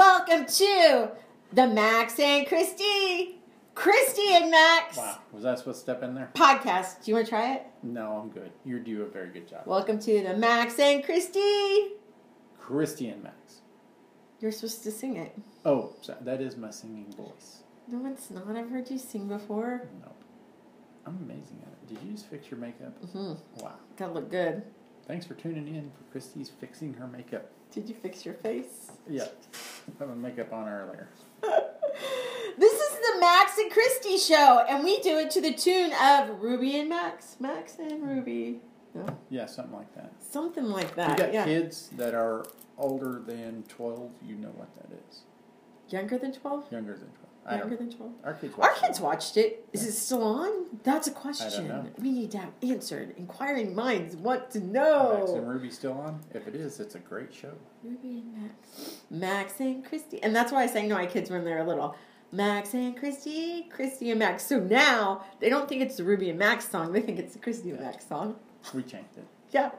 Welcome to the Max and Christy, Christy and Max Wow, was I supposed to step in there? podcast. Do you want to try it? No, I'm good. You do a very good job. Welcome to the Max and Christy. Christy and Max. You're supposed to sing it. Oh, so that is my singing voice. No, it's not. I've heard you sing before. Nope. I'm amazing at it. Did you just fix your makeup? hmm Wow. Gotta look good. Thanks for tuning in for Christy's fixing her makeup. Did you fix your face? Yeah. Put my makeup on earlier. This is the Max and Christy show, and we do it to the tune of Ruby and Max. Max and Ruby. No? Yeah, something like that. Something like that. You got yeah. kids that are older than 12, you know what that is. Younger than 12? Younger than 12. I Younger than 12? Our kids Our kids it. watched it. Is it still on? That's a question. We need to have answered. Inquiring minds want to know. Max and. Ruby still on? If it is, it's a great show. Ruby and Max. Max and Christy. And that's why I sang to my kids when they were little. Max and Christy, Christy and Max. So now they don't think it's the Ruby and Max song. They think it's the Christy and Max song. We changed it. Yeah,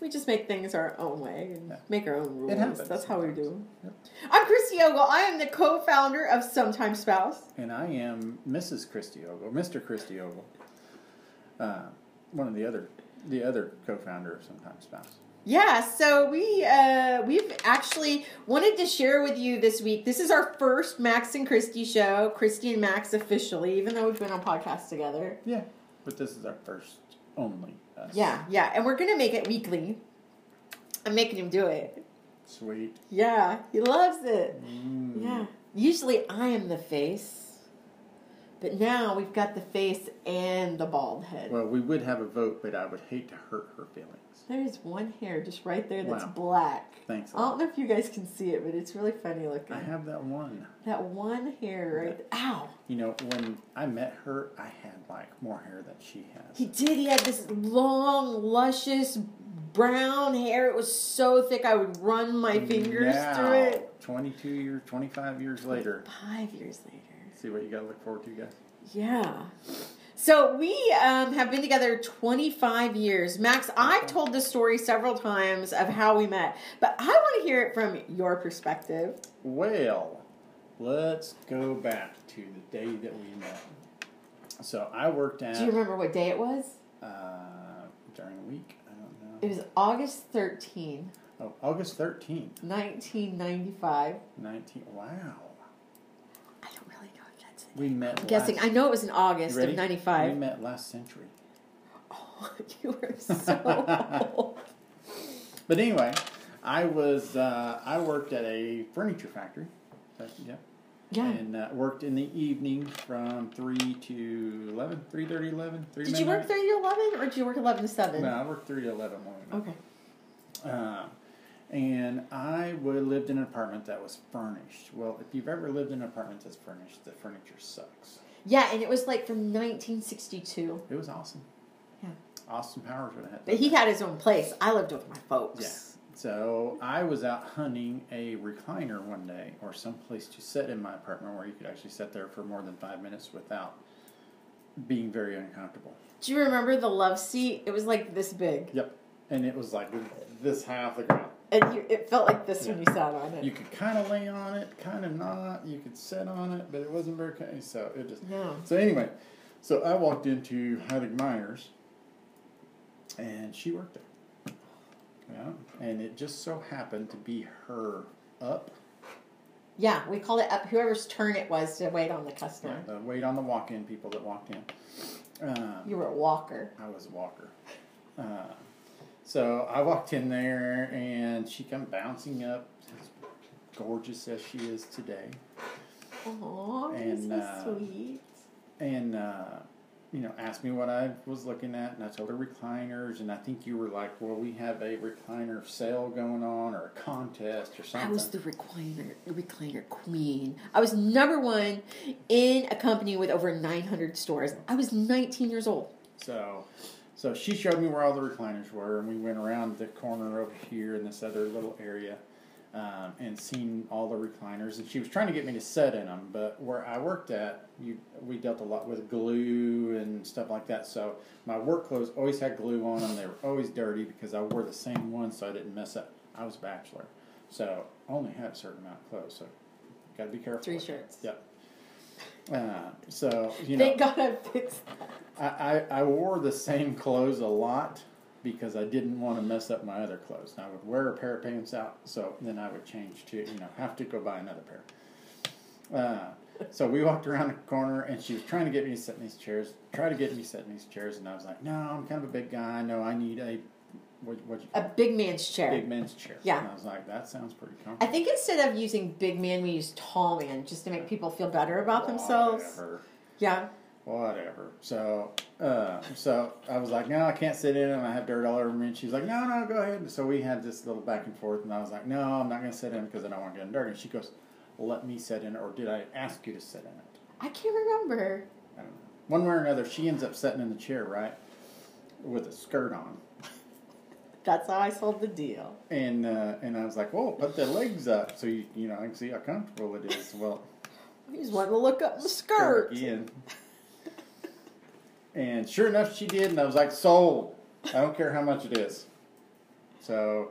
we just make things our own way and Yeah. make our own rules. It happens That's how we do. Yep. I'm Christy Ogle. I am the co-founder of Sometimes Spouse. And I am Mrs. Christy Ogle, Mr. Christy Ogle, uh, one of the other, the other co-founder of Sometimes Spouse. Yeah, so we uh, we've actually wanted to share with you this week. This is our first Max and Christy show, Christy and Max officially, even though we've been on podcasts together. Yeah, but this is our first only. Us. Yeah, yeah, and we're gonna make it weekly. I'm making him do it. Sweet. Yeah, he loves it. Mm. Yeah. Usually I am the face, but now we've got the face and the bald head. Well, we would have a vote, but I would hate to hurt her feelings. There's one hair just right there that's Wow. black. Thanks. I don't know if you guys can see it, but it's really funny looking. I have that one. That one hair right there. Ow! You know, when I met her, I had like more hair than she has. He did. He had this long, luscious brown hair. It was so thick I would run my fingers now, through it. 22 years, 25 years later. Five years later. See what you got to look forward to, guys. Yeah. So we um, have been together 25 years. Max, I've told this story several times of how we met, but I want to hear it from your perspective. Well, let's go back to the day that we met. So I worked at Do you remember what day it was? uh, during the week. I don't know. It was August 13, Oh, August thirteenth, 1995. nineteen. Wow. I don't really know if that's it. We met. I'm guessing. Last, I know it was in August of 95. We met last century. Oh, you were so old. But anyway, I was uh, I worked at a furniture factory. That- yeah. Yeah. And uh, worked in the evening from 3 to 11, 3.30, 11, 3 Did you work 3 to 11 or did you work 11 to 7? No, I worked 3 to 11 morning. Okay. Um, and I would lived in an apartment that was furnished. Well, if you've ever lived in an apartment that's furnished, the furniture sucks. Yeah, and it was like from 1962. It was awesome. Yeah. Austin Powers would have had. But he had his own place. I lived with my folks. Yeah. So I was out hunting a recliner one day, or some place to sit in my apartment where you could actually sit there for more than five minutes without being very uncomfortable. Do you remember the love seat? It was like this big. Yep. And it was like this half the ground. And you, it felt like this when you sat on it. You could kind of lay on it, kind of not. You could sit on it, but it wasn't very. ki- So it just. no. So anyway, so I walked into Heilig Meyers, and she worked there. Yeah, and it just so happened to be her up, Yeah, we called it up. Whoever's turn it was to wait on the customer. the wait on the walk-in people that walked in. Um, You were a walker. I was a walker. Uh, so I walked in there, and she come bouncing up, as gorgeous as she is today. Aww, And, so uh, sweet. and uh, you know asked me what I was looking at, and I told her recliners, and I think you were like, "Well, we have a recliner sale going on, or a contest, or something." I was the recliner, recliner queen. I was number one in a company with over 900 stores. I was 19 years old. so, so she showed me where all the recliners were, and we went around the corner over here in this other little area. Um, and seen all the recliners, and she was trying to get me to sit in them. But where I worked at, you we dealt a lot with glue and stuff like that. So my work clothes always had glue on them. They were always dirty because I wore the same one, so I didn't mess up. I was a bachelor, so I only had a certain amount of clothes. So got to be careful. Three shirts. Yep. Uh, so you know, Thank God I fixed. I, I, I wore the same clothes a lot because I didn't want to mess up my other clothes. And I would wear a pair of pants out, so then I would change to, you know, have to go buy another pair. Uh, so we walked around the corner, and she was trying to get me to sit in these chairs, try to get me to sit in these chairs, and I was like, no, I'm kind of a big guy. No, I need a, what, what you A big man's chair. big man's chair. Yeah. And I was like, that sounds pretty comfortable. I think instead of using big man, we use tall man just to make people feel better about themselves. Whatever. Yeah. whatever. So, uh, so I was like, no, I can't sit in it. I have dirt all over me. And she's like, no, no, go ahead. So we had this little back and forth. And I was like, no, I'm not going to sit in it because I don't want to get in dirt. And she goes, let me sit in it. Or did I ask you to sit in it? I can't remember. I don't know. One way or another, she ends up sitting in the chair, right? With a skirt on. That's how I sold the deal. And uh, and I was like, well, put the legs up so you, you know, I can see how comfortable it is. Well, just wanted to look up the skirt. again. And sure enough, she did, and I was like, sold. I don't care how much it is. So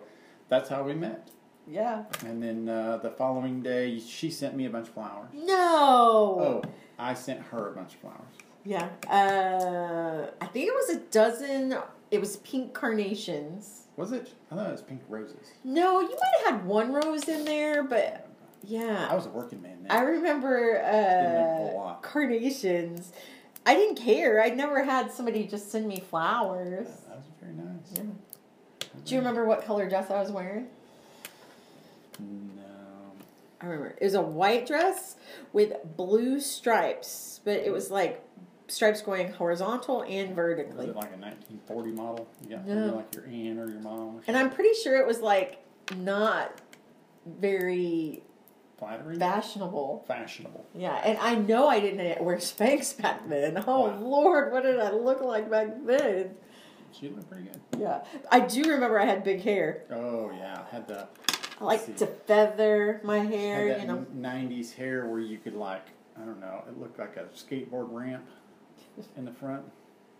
that's how we met. Yeah. And then uh, the following day, she sent me a bunch of flowers. No. Oh, I sent her a bunch of flowers. Yeah. Uh, I think it was a dozen. It was pink carnations. Was it? I thought it was pink roses. No, you might have had one rose in there, but yeah. I was a working man then. I remember Didn't make a uh, carnations. I didn't care. I'd never had somebody just send me flowers. that was very nice. Yeah. Do you remember what color dress I was wearing? No. I remember. It was a white dress with blue stripes, but it was like stripes going horizontal and Was vertically. it like a 1940 model? You got No. like your aunt or your mom? Or And I'm pretty sure it was like not very flattering, fashionable. fashionable. Yeah, and I know I didn't wear Spanx back then. Oh Wow. Lord, what did I look like back then? She looked pretty good. Yeah, I do remember I had big hair. Oh yeah, I had the I like to feather my hair, you know. '90s hair where you could like I don't know, it looked like a skateboard ramp in the front,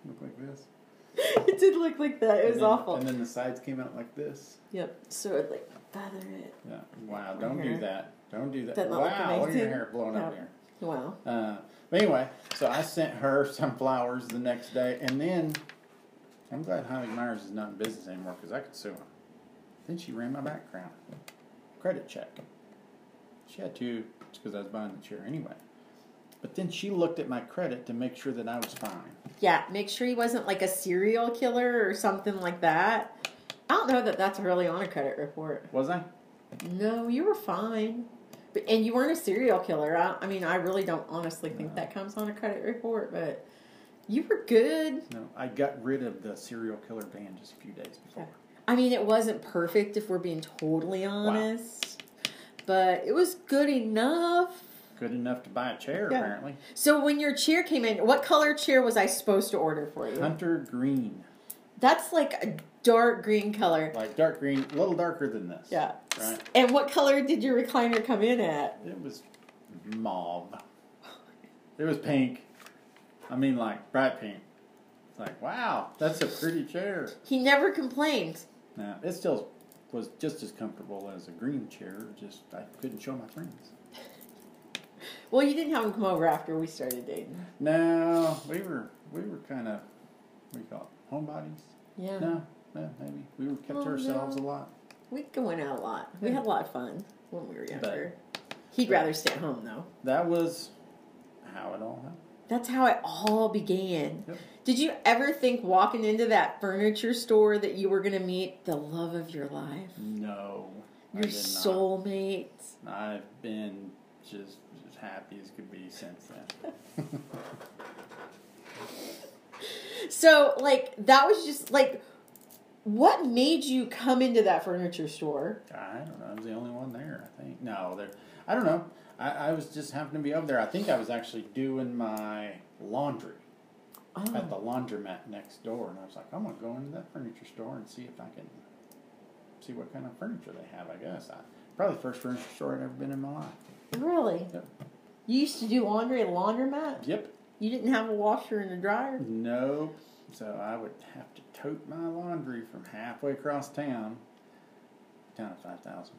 looked like this. it did look like that. It And was then- awful. And then the sides came out like this. Yep. So I'd like feather it. Yeah. Wow. Don't do that. Don't do that. That wow. Look your hair blowing up Yeah. here. Wow. Uh, but anyway, so I sent her some flowers the next day, and then I'm glad Heilig Meyers is not in business anymore because I could sue him. Then she ran my background, credit check. She had to because I was buying the chair anyway. But then she looked at my credit to make sure that I was fine. Yeah, make sure he wasn't like a serial killer or something like that. I don't know that that's really on a credit report. Was I? No, you were fine. But, and you weren't a serial killer. I, I mean, I really don't honestly think No. that comes on a credit report, but you were good. No, I got rid of the serial killer ban just a few days before. I mean, it wasn't perfect if we're being totally honest, but it was good enough. Good enough to buy a chair, Yeah. apparently. So when your chair came in, what color chair was I supposed to order for you? Hunter green, That's like a dark green color. like dark green, a little darker than this. Yeah. Right. And what color did your recliner come in at? It was mauve. It was pink. I mean, like bright pink. It's like, wow, that's a pretty chair. He never complained. Now, it still was just as comfortable as a green chair. Just I couldn't show my friends. Well, you didn't have him come over after we started dating. No, we were we were kind of we call it, homebodies? Yeah. No, no, maybe we were kept Oh, to ourselves no. a lot. We went out a lot. We had a lot of fun when we were younger. He'd but- rather stay at home though. That was how it all happened. That's how it all began. Yep. Did you ever think walking into that furniture store that you were going to meet the love of your life? No, Your soulmate? I've been just happy as could be since then. So, like, that was just like, what made you come into that furniture store? I don't know. I was the only one there. I think no, there. I don't know. I, I was just happened to be over there. I think I was actually doing my laundry oh. at the Oh, laundromat next door, and I was like, I'm gonna go into that furniture store and see if I can see what kind of furniture they have. I guess I, probably the first furniture store I'd ever been in my life. really? Yep. You used to do laundry at a laundromat? Yep. You didn't have a washer and a dryer? No. So I would have to tote my laundry from halfway across town, town of five thousand,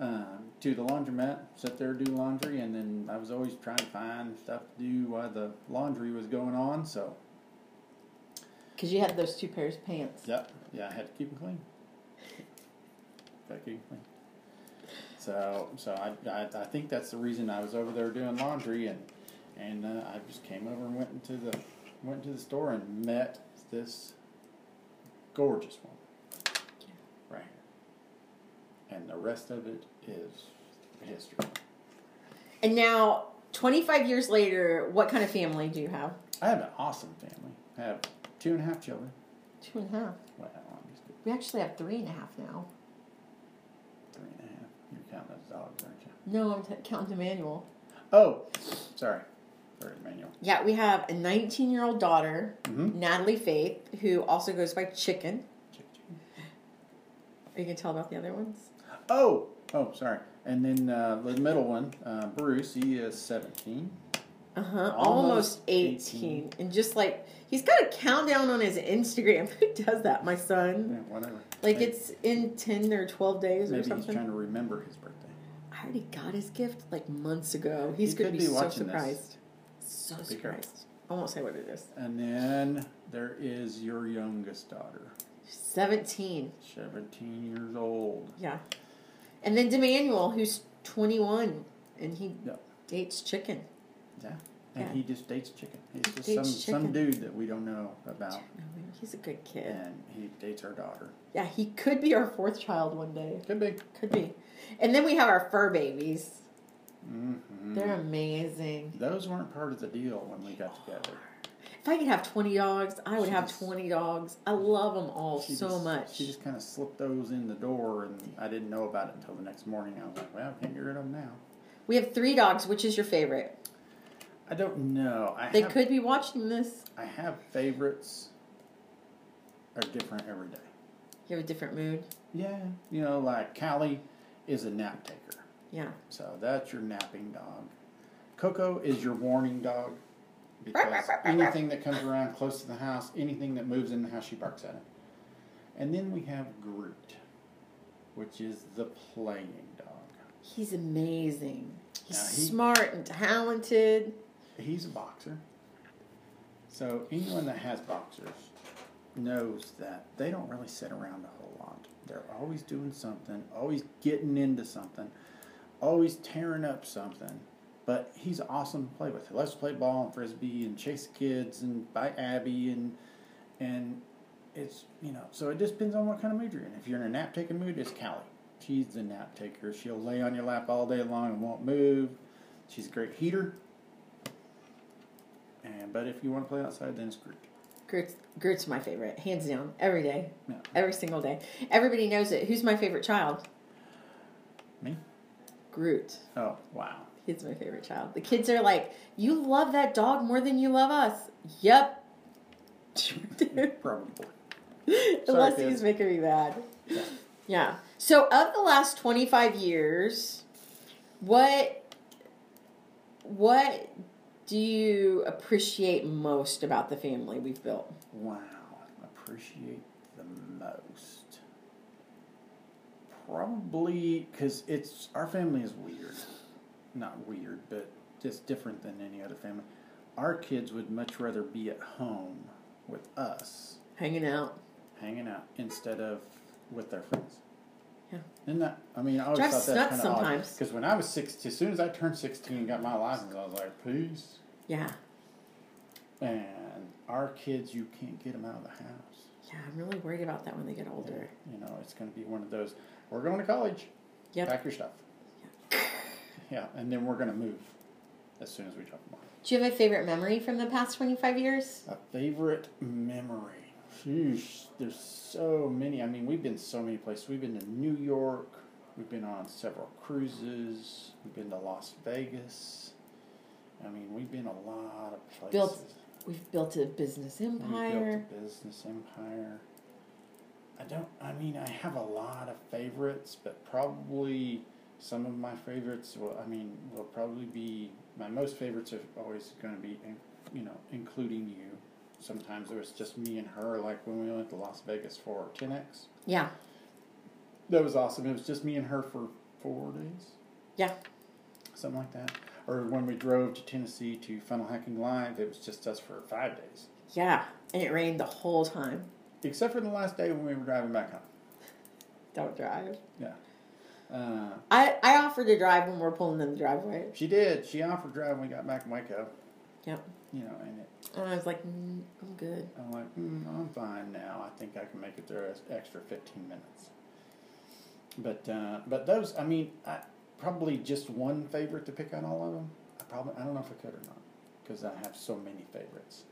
um, to the laundromat, sit there, do laundry, and then I was always trying to find stuff to do while the laundry was going on. So, Because you had those two pairs of pants. Yep. yeah, I had to keep them clean. Got to keep 'em clean. So, so I, I, I think that's the reason I was over there doing laundry, and and uh, I just came over and went into the went to the store and met this gorgeous one right here, and the rest of it is history. And now, 25 years later, what kind of family do you have? I have an awesome family. I have two and a half children. Two and a half. Well. We actually have three and a half now. three and a half. You're counting those dogs, aren't you? No, I'm t- counting Emmanuel. Oh, sorry. Sorry, Manuel. Yeah, we have a 19 year old daughter, Mm-hmm. Natalie Faith, who also goes by Chicken. Are you to tell about the other ones? Oh, oh, sorry. And then uh, the middle one, uh, Bruce, he is 17. Uh huh. Almost Almost 18. 18. And just like, he's got a countdown on his Instagram. Who does that? My son? Yeah, whatever. Like maybe, it's in 10 or 12 days or something. maybe he's trying to remember his birthday. I already got his gift like months ago. He's He going could to be, be so watching this. surprised. So Be careful. surprised. I won't say what it is. And then there is your youngest daughter, 17. 17 years old. Yeah. And then Demanuel, who's 21, and he dates chicken. Yeah. And Yeah. he just dates chicken. He's just Dates some, some chicken. dude that we don't know about. He's a good kid. And he dates our daughter. Yeah, he could be our fourth child one day. Could be. Could be. And then we have our fur babies. Mm-hmm. They're amazing. Those weren't part of the deal when we got together. If I could have 20 dogs, I would She have just- 20 dogs. I love them all so just, much. She just kind of slipped those in the door, and I didn't know about it until the next morning. I was like, well, I can't get rid of them now. we have three dogs. Which is your favorite? I don't know. I They have, could be watching this. I have favorites are different every day. You have a different mood. Yeah, you know, like Callie is a nap taker, Yeah. so that's your napping dog. Coco is your warning dog because anything that comes around close to the house, anything that moves in the house, she barks at it. And then we have Groot, which is the playing dog. He's amazing. He's he- smart and talented. He's a boxer. So anyone that has boxers knows that they don't really sit around a. They're always doing something, always getting into something, always tearing up something. But he's awesome to play with. He loves to play ball and frisbee and chase kids and bite Abby and and it's you know so it just depends on what kind of mood you're in. If you're in a nap taking mood, it's Callie. She's the nap taker. She'll lay on your lap all day long and won't move. She's a great heater. And but if you want to play outside, then it's Groot. Groot's, Groot's my favorite, hands down, every day, Yeah. every single day. Everybody knows it. Who's my favorite child? Me? Groot. Oh wow. He's my favorite child. The kids are like, "You love that dog more than you love us." Yep. Probably. Unless kids. he's making me mad. Yeah. Yeah. So, of the last twenty-five years, what what do you appreciate most about the family we've built? Wow. Appreciate the most. Probably because it's our family is weird. Not weird, but just different than any other family. Our kids would much rather be at home with us, Hanging out. hanging out, instead of with their friends. Yeah. Isn't that? I mean, I always Drives thought that nuts kind of odd. sometimes. Because when I was sixteen, as soon as I turned sixteen and got my license, I was like, peace. Yeah. And our kids, you can't get them out of the house. Yeah. I'm really worried about that when they get older. You know, it's going to be one of those. We're going to college. Yep. Pack your stuff. Yeah. Yeah, and then we're going to move as soon as we drop them off. Do you have a favorite memory from the past twenty-five years? A favorite memory. Sheesh, there's so many. I mean, we've been so many places. We've been to New York. We've been on several cruises. We've been to Las Vegas. I mean, we've been a lot of places. Built We've built a business empire. We built a business empire. I don't. I mean, I have a lot of favorites, but probably some of my favorites. Will, I mean, will probably be my most favorites are always going to be, you know, including you. Sometimes it was just me and her, like when we went to Las Vegas for 10x. Yeah. That was awesome. It was just me and her for four days. Yeah. Something like that. Or when we drove to Tennessee to Funnel Hacking Live, it was just us for five days. Yeah, and it rained the whole time. Except for the last day when we were driving back home. Don't drive. Yeah. Uh, I, I offered to drive when we're pulling in the driveway. she did. She offered to drive when we got back in Waco. Yep. You know, and it, And I was like, mm, I'm good. I'm like, mm, I'm fine now. I think I can make it there an extra 15 minutes. But uh, but those, I mean, I, probably just one favorite to pick on all of them. I probably I don't know if I could or not because I have so many favorites.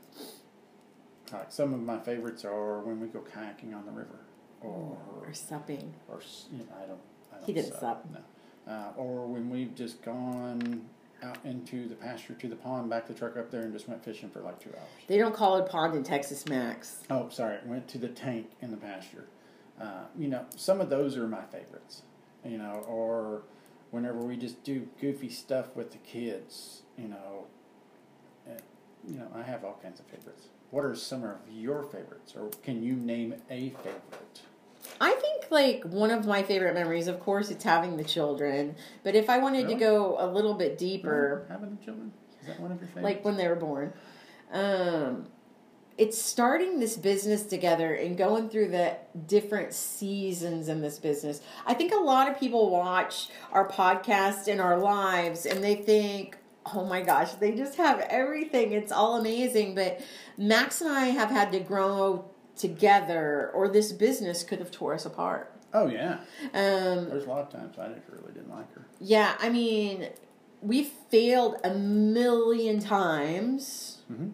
Like some of my favorites are when we go kayaking on the river, or Or supping. or you know, I don't. I don't He didn't sup. No. Uh, or when we've just gone out into the pasture to the pond, back the truck up there, and just went fishing for like two hours. They don't call it pond in Texas Max. Oh, sorry. Went to the tank in the pasture. Uh, you know, some of those are my favorites. You know, or whenever we just do goofy stuff with the kids. You know, uh, you know, I have all kinds of favorites. What are some of your favorites, or can you name a favorite? I think like one of my favorite memories, of course, it's having the children. But if I wanted Really? to go a little bit deeper, having the children is that one of your favorites? like when they were born, um, it's starting this business together and going through the different seasons in this business. I think a lot of people watch our podcast and our lives and they think, oh my gosh, they just have everything. It's all amazing. But Max and I have had to grow together or this business could have tore us apart. oh yeah, Um, there's a lot of times I just really didn't like her. yeah, I mean, we failed a million times Mhm.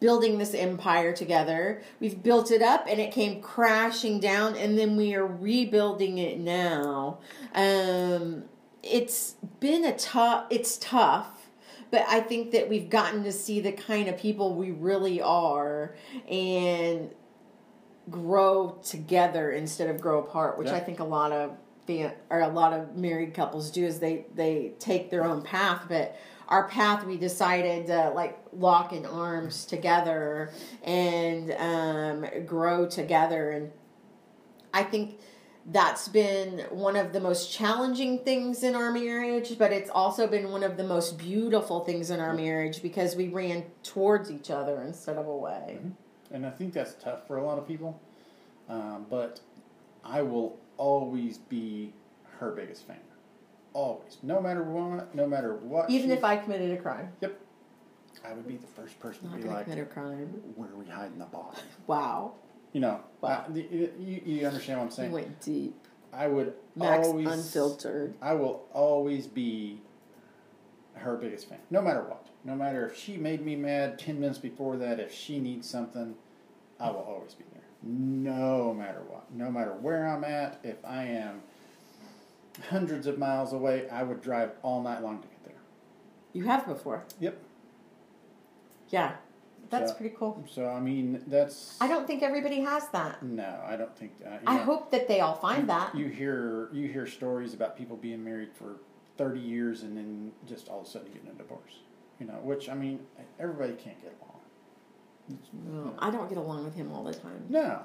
building this empire together. We've built it up and it came crashing down, and then we are rebuilding it now. Um, it's been a tough. It's tough. But I think that we've gotten to see the kind of people we really are and grow together instead of grow apart, which Yeah. I think a lot of fan, or a lot of married couples do is they they take their own path, but our path we decided to like lock in arms together and um, grow together and I think that's been one of the most challenging things in our marriage, but it's also been one of the most beautiful things in our marriage because we ran towards each other instead of away. And I think that's tough for a lot of people. Um, but I will always be her biggest fan, always, no matter what, no matter what. Even if I committed a crime. yep, I would be the first person I'm to be like, commit a crime. "Where are we hiding the body?" Wow. You know, Wow. I- you, you understand what I'm You saying? went deep. I would Max always unfiltered. I will always be her biggest fan, no matter what. No matter if she made me mad ten minutes before that, if she needs something, I will always be there. No matter what. No matter where I'm at, if I am hundreds of miles away, I would drive all night long to get there. You have before. Yep. Yeah. That's So- pretty cool. So I mean, that's I don't think everybody has that. no, I don't think. Uh, I know, hope that they all find that. You hear you hear stories about people being married for thirty years and then just all of a sudden getting a divorce. You know, which I mean, everybody can't get along. No, I don't get along with him all the time. No,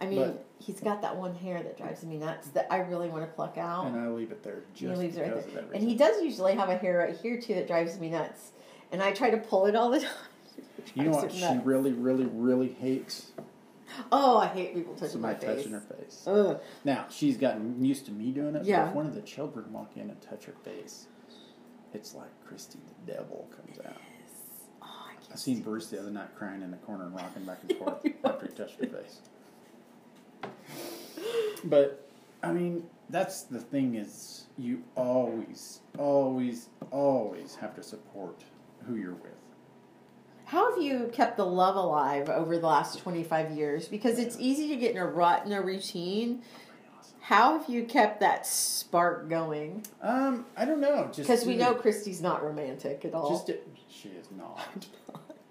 I mean, But- he's got that one hair that drives me nuts that I really want to pluck out. and I leave it there he just leaves it right there. And he does usually have a hair right here too that drives me nuts. And I try to pull it all the time. You know what she really, really, really hates? Oh, I hate people touching my Somebody face. touching her face. Ugh. Now she's gotten used to me doing it. Yeah. But if one of the children walk in and touch her face, it's like Christy the devil comes out. Oh, I I seen Bruce the other night crying in the corner and rocking back and forth after he touched her face. But I mean, that's the thing is you always, always, always have to support who you're with. How have you kept the love alive over the last 25 years? Because it's easy to get in a rut and a routine. How have you kept that spark going? Um, I don't know. Just Because we know Christy's not romantic at all. Just she is not.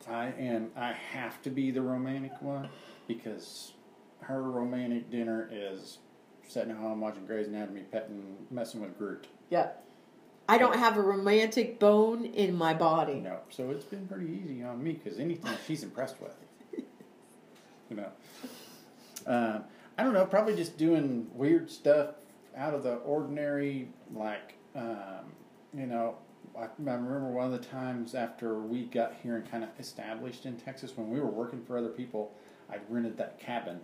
I am. I have to be the romantic one because her romantic dinner is sitting at home watching Grey's Anatomy, petting, messing with Groot. yeah. I don't have a romantic bone in my body. No, so it's been pretty easy on me because anything she's impressed with, you know. Um, I don't know. Probably just doing weird stuff out of the ordinary, like, um, you know, I, I remember one of the times after we got here and kind of established in Texas when we were working for other people, I rented that cabin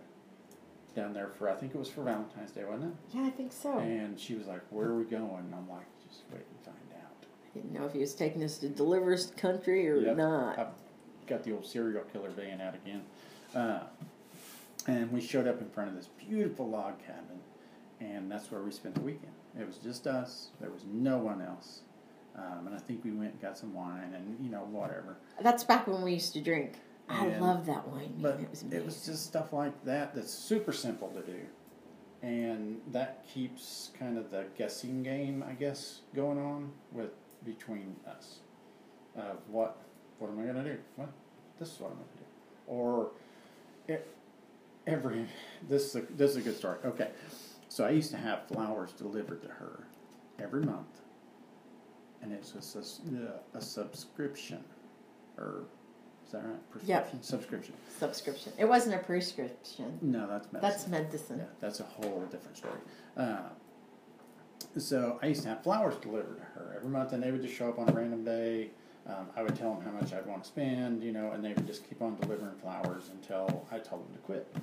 down there for, I think it was for Valentine's Day, wasn't it? Yeah, I think so. And she was like, Where are we going? And I'm like, Just wait and find out. I didn't know if he was taking us to Deliverance Country or Yep. not. I've got the old serial killer van out again. Uh, and we showed up in front of this beautiful log cabin, and that's where we spent the weekend. It was just us, there was no one else. Um, and I think we went and got some wine and, you know, whatever. That's back when we used to drink. I love that wine. But it was amazing. it was just stuff like that that's super simple to do. And that keeps kind of the guessing game, I guess, going on with between us of what what am I going to do? Well, this is what I'm going to do. Or it, every this is a, this is a good story. Okay, so I used to have flowers delivered to her every month, and it's just a subscription, or is that right? Prescription subscription. subscription. It wasn't a prescription. No, that's medicine. That's medicine. Yeah, that's a whole different story. Uh, so I used to have flowers delivered to her every month, and they would just show up on a random day. Um, I would tell them how much I'd want to spend, you know, and they would just keep on delivering flowers until I told them to quit.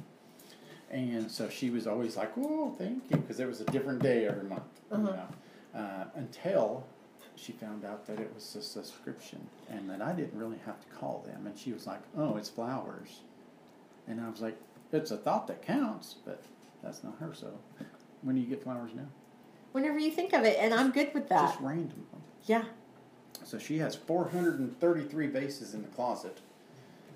And so she was always like, "Oh, thank you," because it was a different day every month, you Uh-huh. know. Uh, until she found out that it was a subscription and that I didn't really have to call them. And she was like, "Oh, it's flowers," and I was like, "It's a thought that counts, but that's not her." So, when do you get flowers now? Whenever you think of it, and I'm good with that. Just random. Yeah. So she has 433 vases in the closet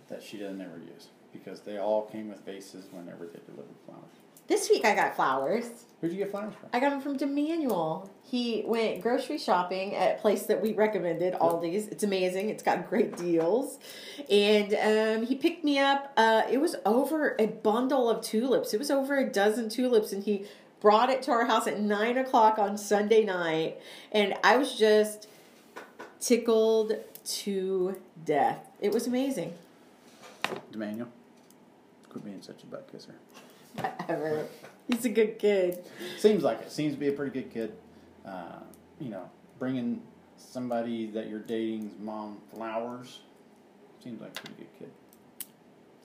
that she doesn't ever use because they all came with vases whenever they delivered flowers. This week I got flowers. Where'd you get flowers from? I got them from Demanuel. He went grocery shopping at a place that we recommended, Aldi's. It's amazing. It's got great deals. And um, he picked me up. Uh, it was over a bundle of tulips. It was over a dozen tulips, and he brought it to our house at nine o'clock on Sunday night. And I was just tickled to death. It was amazing. Demanuel. Quit being such a butt kisser. Whatever. He's a good kid. Seems like it. Seems to be a pretty good kid. Uh, you know, bringing somebody that you're dating's mom flowers seems like a pretty good kid.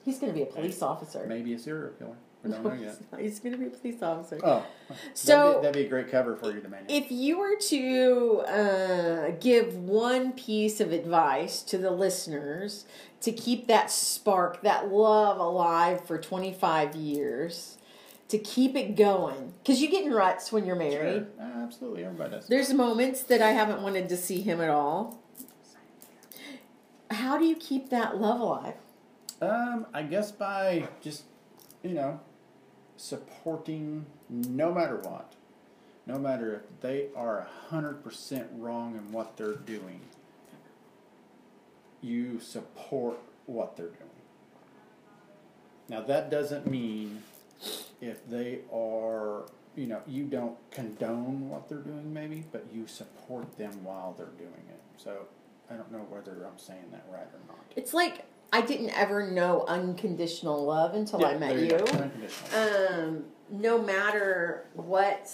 He's going to be a police officer. Maybe a serial killer. We don't know yet. He's going to be a police officer. Oh, So- that'd, be, that'd be a great cover for you, Demanuel. If you were to uh, give one piece of advice to the listeners to keep that spark, that love alive for 25 years, to keep it going, because you get in ruts when you're married. Sure. Uh, absolutely, everybody does. There's moments that I haven't wanted to see him at all. How do you keep that love alive? Um, I guess by just, you know, supporting no matter what. No matter if they are 100% wrong in what they're doing, you support what they're doing. Now, that doesn't mean if they are, you know, you don't condone what they're doing, maybe, but you support them while they're doing it. So, I don't know whether I'm saying that right or not. It's like I didn't ever know unconditional love until I met you. um, no matter what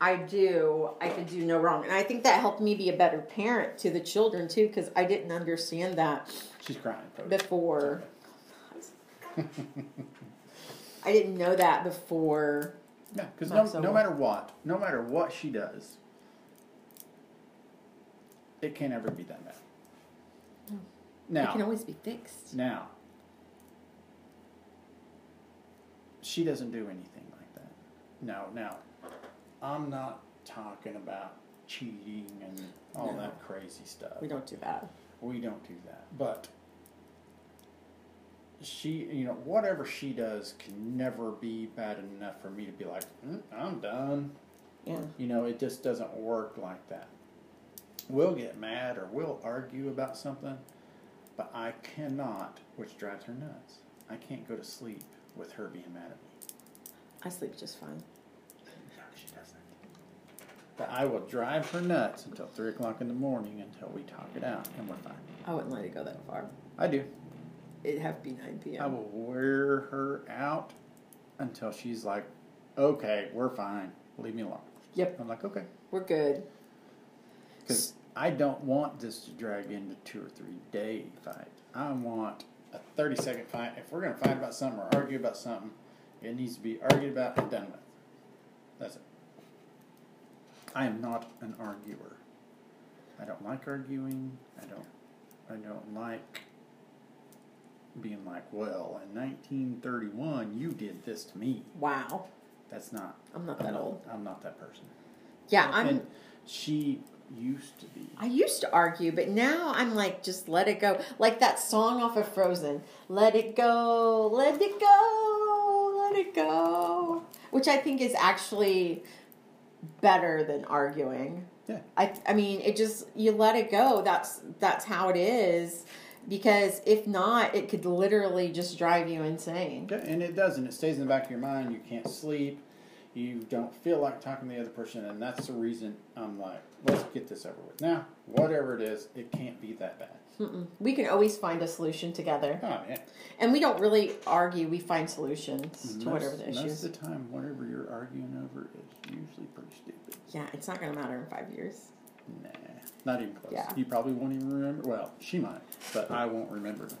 I do, I could do no wrong. And I think that helped me be a better parent to the children too, because I didn't understand that She's crying. folks. before. I didn't know that before. Yeah, because no, so no matter what, no matter what she does, it can't ever be that bad. It can always be fixed. now, she doesn't do anything like that. No, now, I'm not talking about cheating and all No. that crazy stuff. We don't do that. We don't do that. But she, you know, whatever she does can never be bad enough for me to be like, mm, I'm done. Yeah. You know, it just doesn't work like that. We'll get mad or we'll argue about something, but I cannot, which drives her nuts. I can't go to sleep with her being mad at me. I sleep just fine. No, she doesn't. But I will drive her nuts until 3 o'clock in the morning until we talk it out and we're fine. I wouldn't let it go that far. I do. It'd have to be 9 p.m. I will wear her out until she's like, okay, we're fine. leave me alone. Yep. I'm like, okay. We're good. Because I don't want this to drag into two or three day fight. I want a 30 second fight. If we're going to fight about something or argue about something, it needs to be argued about and done with. That's it. I am not an arguer. I don't like arguing. I don't. I don't like being like, well, in 1931, you did this to me. Wow. That's not. I'm not I'm that not, old. I'm not that person. Yeah, I'm. And she used to be. I used to argue, but now I'm like, just let it go. Like that song off of Frozen. Let it go, let it go, let it go. Which I think is actually better than arguing. Yeah. I I mean, it just you let it go. That's that's how it is. Because if not, it could literally just drive you insane. Yeah, and it doesn't. it stays in the back of your mind. You can't sleep. You don't feel like talking to the other person, and that's the reason I'm like, let's get this over with. Now, whatever it is, it can't be that bad. Mm-mm. We can always find a solution together, Oh, yeah. and we don't really argue. We find solutions And to whatever most- the Most issues. of the time, whatever you're arguing over is usually pretty stupid. Yeah, it's not going to matter in five years. Nah, not even close. Yeah. You probably won't even remember. Well, she might, but I won't remember it.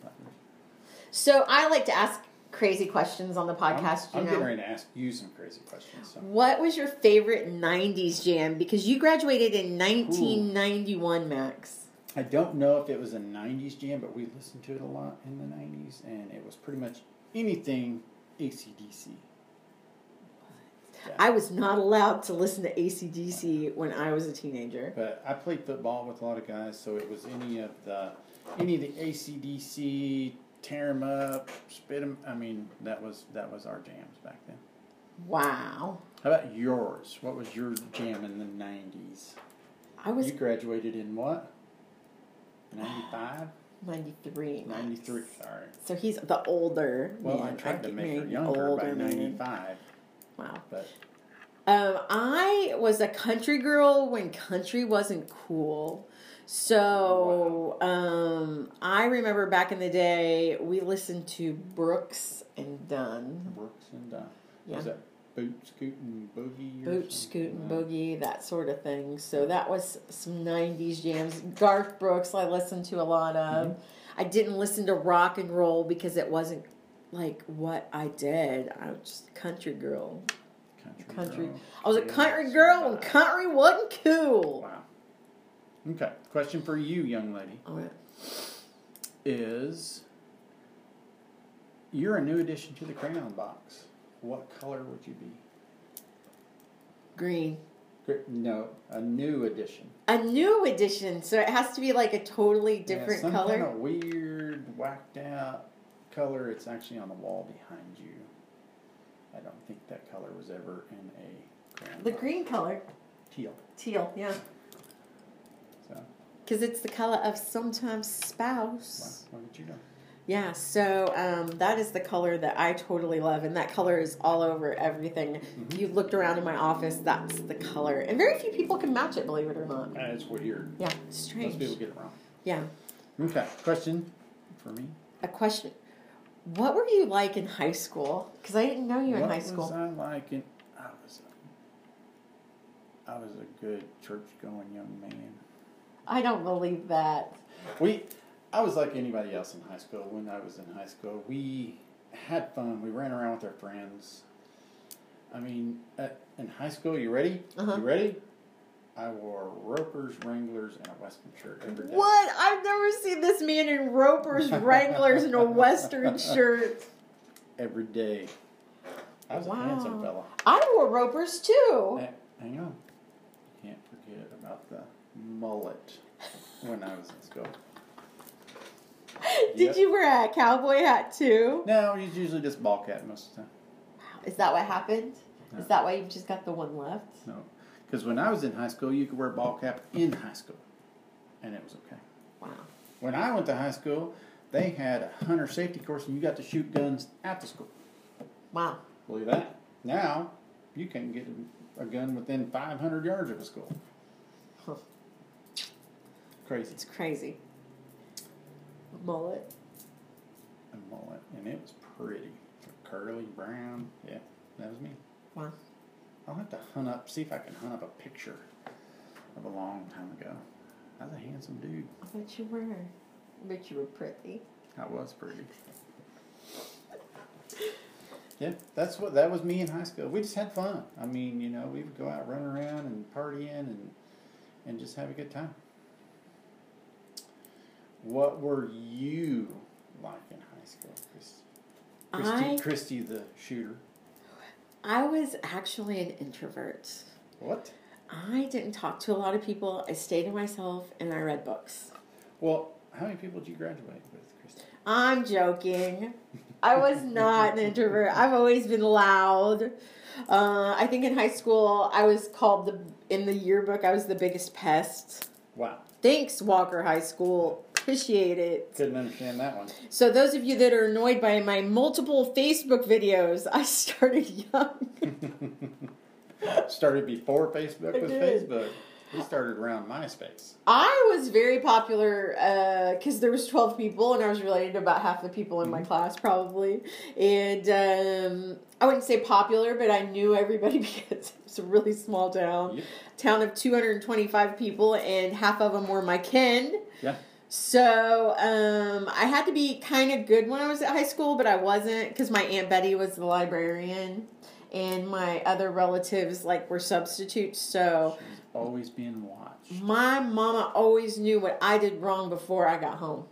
So I like to ask crazy questions on the I'm, podcast. I'm you getting ready to ask you some crazy questions. So. what was your favorite '90s jam? Because you graduated in 1991, Max. I don't know if it was a 90s jam, but we listened to it a lot in the 90s, and it was pretty much anything ACDC. Yeah. I was not allowed to listen to ACDC when I was a teenager. But I played football with a lot of guys, so it was any of the any of the ACDC, tear 'em up, spit them. I mean, that was that was our jams back then. Wow. How about yours? What was your jam in the 90s? I was You graduated in what? '95. 93. 93, Sorry. So he's the older. Well, man. I tried to make her younger by older man. 95, Wow. but Um, I was a country girl when country wasn't cool. So um, I remember back in the day, we listened to Brooks and Dunn. Brooks and Dunn. Yeah. Was that Boot Scootin' Boogie? Boot something Scootin' like? Boogie, that sort of thing. So that was some 90s jams. Garth Brooks, I listened to a lot of. Mm-hmm. I didn't listen to rock and roll because it wasn't like what I did. I was just a country girl. Country. Country. girl. I was a country girl when somebody. country wasn't cool. Wow. Okay. Question for you, young lady, Oh, yeah. is you're a new addition to the crayon box. What color would you be? Green. Gr- No, a new addition. A new edition, so it has to be like a totally Yeah, different some color. kind of weird, whacked out color. It's actually on the wall behind you. I don't think that color was ever in a crayon the box. green color, teal. teal, yeah, because it's the color of sometimes spouse. what did you know? Yeah, so um, that is the color that I totally love, and that color is all over everything. If you looked around in my office, that's the color, and very few people can match it, believe it or not. Uh, it's weird. Yeah, strange. Most people get it wrong. Yeah, Okay, question for me. a question: What were you like in high school? Because I didn't know you in high school. what was. I like? In, I was. A, I was a good church-going young man. I don't believe that. We, I was like anybody else in high school. When I was in high school, we had fun. We ran around with our friends. I mean, at, in high school, you ready? Uh-huh. You ready? I wore Ropers, Wranglers, and a Western shirt every day. What? I've never seen this man in Ropers, Wranglers, and a Western shirt. Every day. I was Wow. a handsome fella. I wore Ropers too. Hang on. You can't forget about the mullet when I was in school. Did Yep. you wear a cowboy hat too? No, it's usually just ball cap most of the time. Wow. Is that what happened? No. Is that why you've just got the one left? No, because when I was in high school, you could wear ball cap in high school, and it was okay. Wow. When I went to high school, they had a hunter safety course, and you got to shoot guns at the school. Wow. Believe that? Now, you can get a, a gun within 500 yards of a school. Crazy. It's crazy. Mullet. A mullet, and it was pretty. Curly brown. Yeah, that was me. Wow. I'll have to hunt up, see if I can hunt up a picture of a long time ago. I was a handsome dude. I bet you were. I bet you were pretty. I was pretty. Yeah, that's what that was me in high school. We just had fun. I mean, you know, we would go out, run around, and partying, and and just have a good time. What were you like in high school, Christy? Christy, I Christy the shooter. I was actually an introvert. What? I didn't talk to a lot of people. I stayed to myself and I read books. Well, how many people did you graduate with, Christy? I'm joking. I was not an introvert. I've always been loud. Uh, I think in high school I was called the in the yearbook I was the biggest pest. Wow, Thanks Walker High School. Appreciate it. couldn't understand that one. So those of you that are annoyed by my multiple Facebook videos, I started young. started before Facebook was. Facebook. We started around MySpace. I was very popular because there was twelve people, and I was related to about half the people in my class, probably. And um, I wouldn't say popular, but I knew everybody because it was a really small town, Yep. town of two hundred and twenty-five people, and half of them were my kin. Yeah. So um, I had to be kind of good when I was at high school, but I wasn't because my aunt Betty was the librarian, and my other relatives like were substitutes. So She's always being watched. my mama always knew what I did wrong before I got home.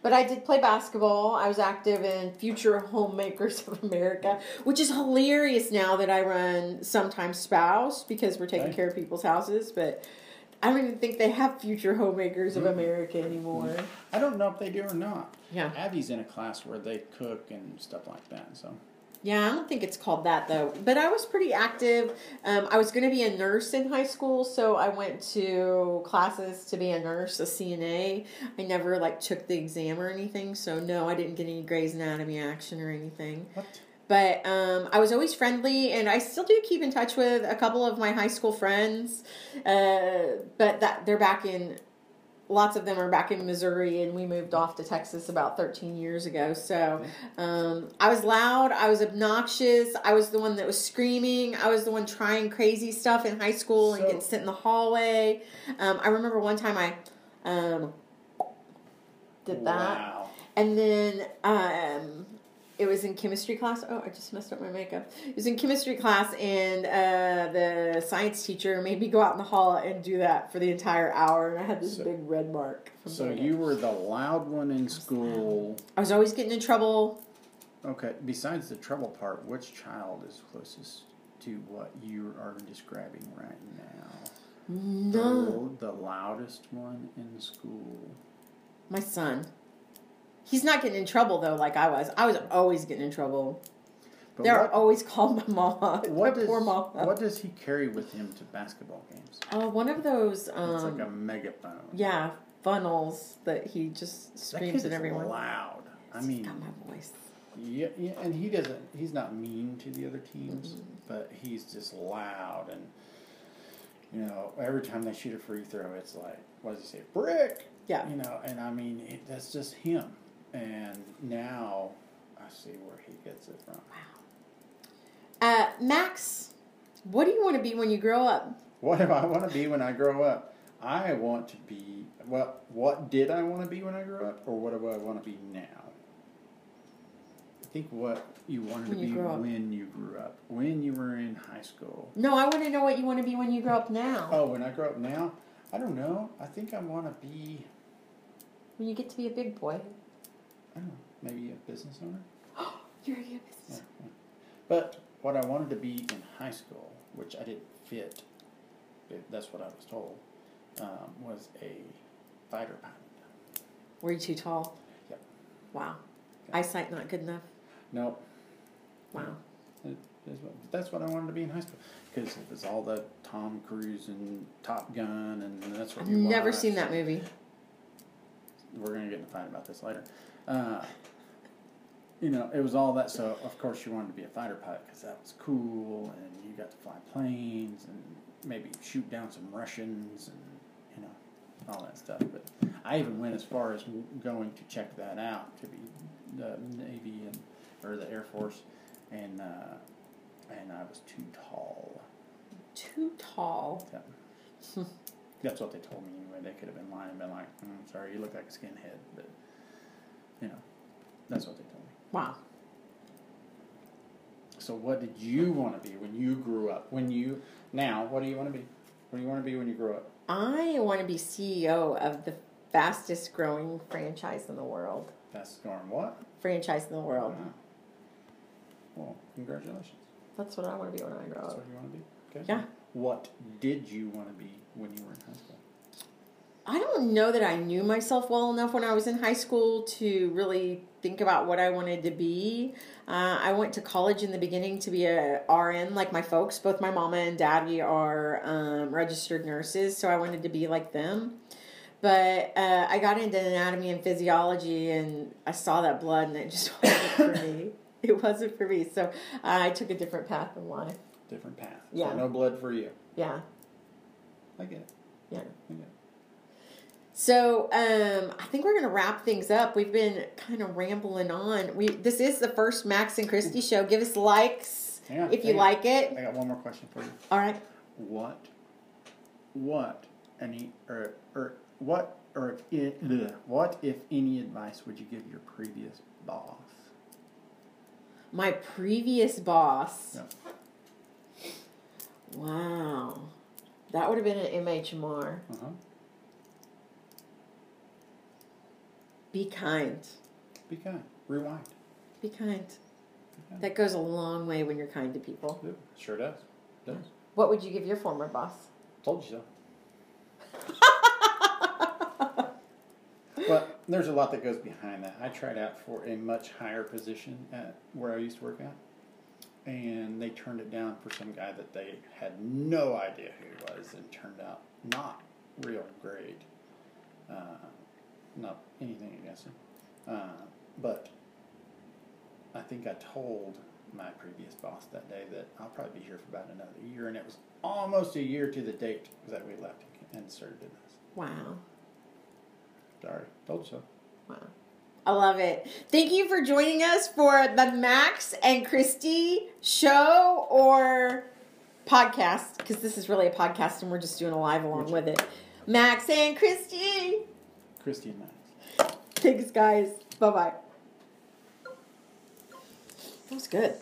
But I did play basketball. I was active in Future Homemakers of America, which is hilarious now that I run sometimes spouse because we're taking Okay. care of people's houses. But I don't even think they have Future Homemakers of. America anymore. I don't know if they do or not. Yeah. Abby's in a class where they cook and stuff like that. So Yeah, I don't think it's called that though. But I was pretty active. Um, I was going to be a nurse in high school, so I went to classes to be a nurse, a CNA. I never like took the exam or anything, so no, I didn't get any Grey's Anatomy action or anything. what? But um, I was always friendly, and I still do keep in touch with a couple of my high school friends. Uh, but that they're back in. Lots of them are back in Missouri, and we moved off to Texas about 13 years ago. So um, I was loud. I was obnoxious. I was the one that was screaming. I was the one trying crazy stuff in high school and So- getting sit in the hallway. Um, I remember one time I um, did that. Wow. And then um, it was in chemistry class. Oh, I just messed up my makeup. It was in chemistry class, and uh, the science teacher made me go out in the hall and do that for the entire hour. And I had this So- big red mark. from So you were the loud one in school. I was always getting in trouble. Okay. Besides the trouble part, which child is closest to what you are describing right now? No, The, the loudest one in school. my son. He's not getting in trouble though, like I was. I was always getting in trouble. But They're what, always called my mama. what my does poor mama. what does he carry with him to basketball games? Oh, one of those. It's Um, like a megaphone. yeah, funnels that he just screams at everyone. loud. I He's mean, got my voice. Yeah, yeah, and he doesn't. He's not mean to the other teams, Mm-hmm. but he's just loud and you know every time they shoot a free throw, it's like what does he say? Brick. Yeah. You know, and I mean it, that's just him. And now I see where he gets it from. Uh, Max, what do you want to be when you grow up? What do I want to be when I grow up? I want to be well. What did I want to be when I grew up, or what do I want to be now? I think what you wanted When to you be when you grew up, when you were in high school. No, I want to know what you want to be when you grow up now. Oh, when I grow up now, I don't know. I think I want to be, When you get to be a big boy. I don't know, maybe a business owner. Oh, you're a business. Yeah, yeah. But what I wanted to be in high school, which I didn't fit, it- that's what I was told, um, was a fighter pilot. Were you too tall? Yep. Wow. Yeah. Eyesight not good enough? No, Wow. it, that's, what, I wanted to be in high school because it was all the Tom Cruise and Top Gun, and that's what I've you never seen that movie. We're gonna get in a fight about this later. Uh, you know, it was all that. So of course you wanted to be a fighter pilot because that was cool, and you got to fly planes and maybe shoot down some Russians and you know all that stuff. But I even went as far as going to check that out to be the Navy and or the Air Force, and uh, and I was too tall. Too tall. Yeah. That's what they told me anyway. They could have been lying and been like, mm, sorry, you look like a skinhead. But, you know, that's what they told me. Wow. So, what did you want to be when you grew up? When you, now, what do you want to be? What do you want to be when you grow up? I want to be CEO of the fastest growing franchise in the world. Fastest growing what? Franchise in the world. Wow. Well, congratulations. That's what I want to be when I grow That's up. what you want to be? Okay. Yeah. What did you want to be when you were in high school? I don't know that I knew myself well enough when I was in high school to really think about what I wanted to be. Uh, I went to college in the beginning to be a RN, like my folks. Both my mama and daddy are um, registered nurses, so I wanted to be like them. But uh, I got into anatomy and physiology, and I saw that blood, and it just wasn't for me. It wasn't for me, so I took a different path in life. Different path. Yeah. So no blood for you. Yeah, I get it. yeah. I get it. So um, I think we're going to wrap things up. We've been kind of rambling on. We this is the first Max and Christy show. Give us likes on, if you like it. I got one more question for you. All right. What, what, any, or, or what, or if, ugh, what if any advice would you give your previous boss? My previous boss. Yeah. Wow. That would have been an MHMR. Uh huh. Be kind. Be kind. Rewind. Be kind. Be kind. That goes a long way when you're kind to people. Yep, Sure does. Does. What would you give your former boss? Told you so. But there's a lot that goes behind that. I tried out for a much higher position at where I used to work at, and they turned it down for some guy that they had no idea who he was, and turned out not real great. Uh, not anything against him, uh, but I think I told my previous boss that day that I'll probably be here for about another year, and it was almost a year to the date that we left and started doing this. Wow. Sorry, told you so. Wow. I love it. Thank you for joining us for the Max and Christy show or podcast, because this is really a podcast and we're just doing a live along with it. Max and Christy. Christy and Max. Thanks, guys. Bye bye. That was good.